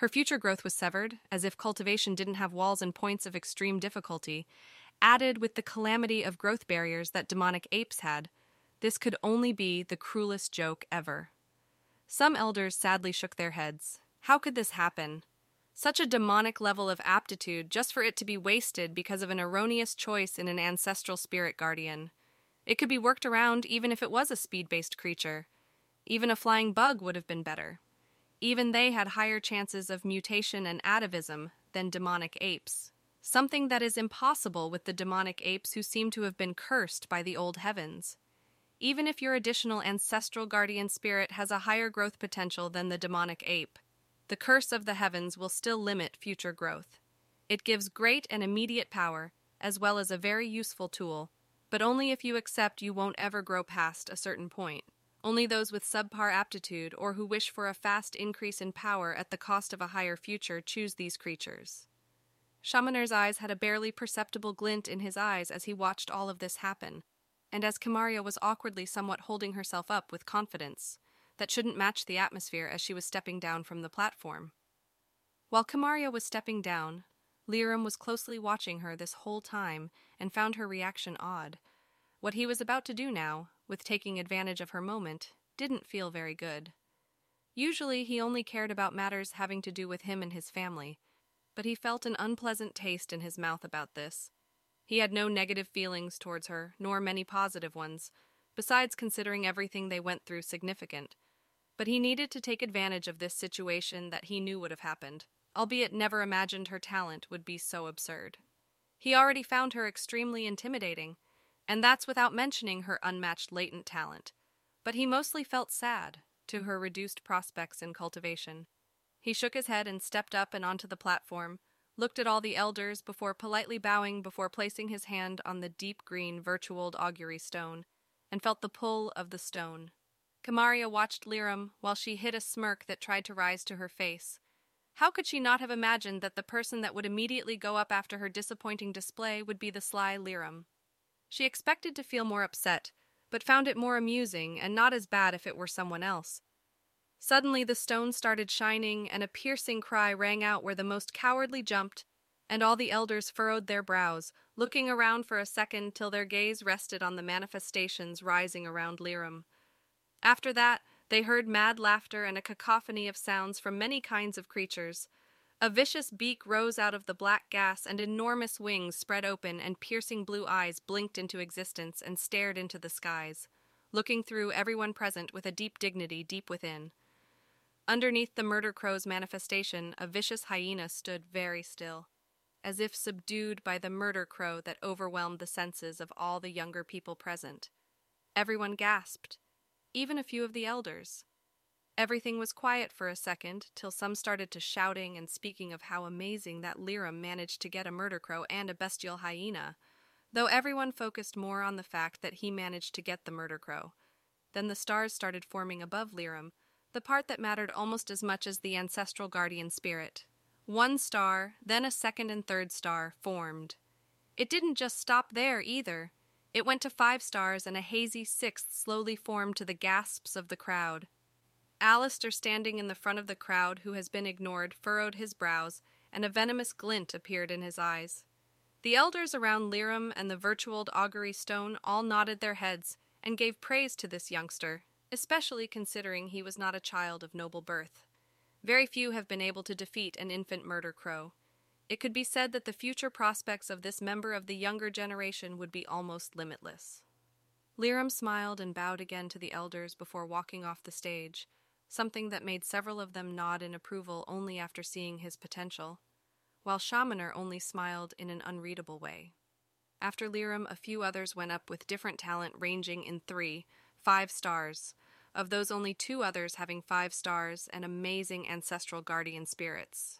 Her future growth was severed, as if cultivation didn't have walls and points of extreme difficulty. Added with the calamity of growth barriers that demonic apes had, this could only be the cruelest joke ever. Some elders sadly shook their heads. How could this happen? Such a demonic level of aptitude just for it to be wasted because of an erroneous choice in an ancestral spirit guardian. It could be worked around even if it was a speed based creature. Even a flying bug would have been better. Even they had higher chances of mutation and atavism than demonic apes. Something that is impossible with the demonic apes who seem to have been cursed by the old heavens. Even if your additional ancestral guardian spirit has a higher growth potential than the demonic ape, the curse of the heavens will still limit future growth. It gives great and immediate power, as well as a very useful tool, but only if you accept you won't ever grow past a certain point. Only those with subpar aptitude or who wish for a fast increase in power at the cost of a higher future choose these creatures. Shamaner's eyes had a barely perceptible glint in his eyes as he watched all of this happen, and as Kamaria was awkwardly somewhat holding herself up with confidence that shouldn't match the atmosphere as she was stepping down from the platform. While Kamaria was stepping down, Leerum was closely watching her this whole time and found her reaction odd. What he was about to do now, with taking advantage of her moment, didn't feel very good. Usually he only cared about matters having to do with him and his family, but he felt an unpleasant taste in his mouth about this. He had no negative feelings towards her, nor many positive ones, besides considering everything they went through significant. But he needed to take advantage of this situation that he knew would have happened, albeit never imagined her talent would be so absurd. He already found her extremely intimidating, and that's without mentioning her unmatched latent talent. But he mostly felt sad to her reduced prospects in cultivation. He shook his head and stepped up and onto the platform, looked at all the elders before politely bowing before placing his hand on the deep green virtual augury stone, and felt the pull of the stone. Kamaria watched Leerum while she hid a smirk that tried to rise to her face. How could she not have imagined that the person that would immediately go up after her disappointing display would be the sly Leerum? She expected to feel more upset, but found it more amusing and not as bad if it were someone else. Suddenly the stone started shining, and a piercing cry rang out where the most cowardly jumped, and all the elders furrowed their brows, looking around for a second till their gaze rested on the manifestations rising around Leerum. After that, they heard mad laughter and a cacophony of sounds from many kinds of creatures. A vicious beak rose out of the black gas, and enormous wings spread open, and piercing blue eyes blinked into existence and stared into the skies, looking through everyone present with a deep dignity deep within. Underneath the murder crow's manifestation, a vicious hyena stood very still, as if subdued by the murder crow that overwhelmed the senses of all the younger people present. Everyone gasped, even a few of the elders. Everything was quiet for a second, till some started to shouting and speaking of how amazing that Leerum managed to get a murder crow and a bestial hyena, though everyone focused more on the fact that he managed to get the murder crow. Then the stars started forming above Leerum, the part that mattered almost as much as the ancestral guardian spirit. One star, then a second and third star, formed. It didn't just stop there either. It went to five stars, and a hazy sixth slowly formed to the gasps of the crowd. Alistair, standing in the front of the crowd who has been ignored, furrowed his brows, and a venomous glint appeared in his eyes. The elders around Leerum and the virtual augury stone all nodded their heads and gave praise to this youngster, especially considering he was not a child of noble birth. Very few have been able to defeat an infant murder crow. It could be said that the future prospects of this member of the younger generation would be almost limitless. Leerum smiled and bowed again to the elders before walking off the stage, something that made several of them nod in approval only after seeing his potential, while Shamaner only smiled in an unreadable way. After Leerum, a few others went up with different talent ranging in three, five stars, of those only two others having five stars and amazing ancestral guardian spirits.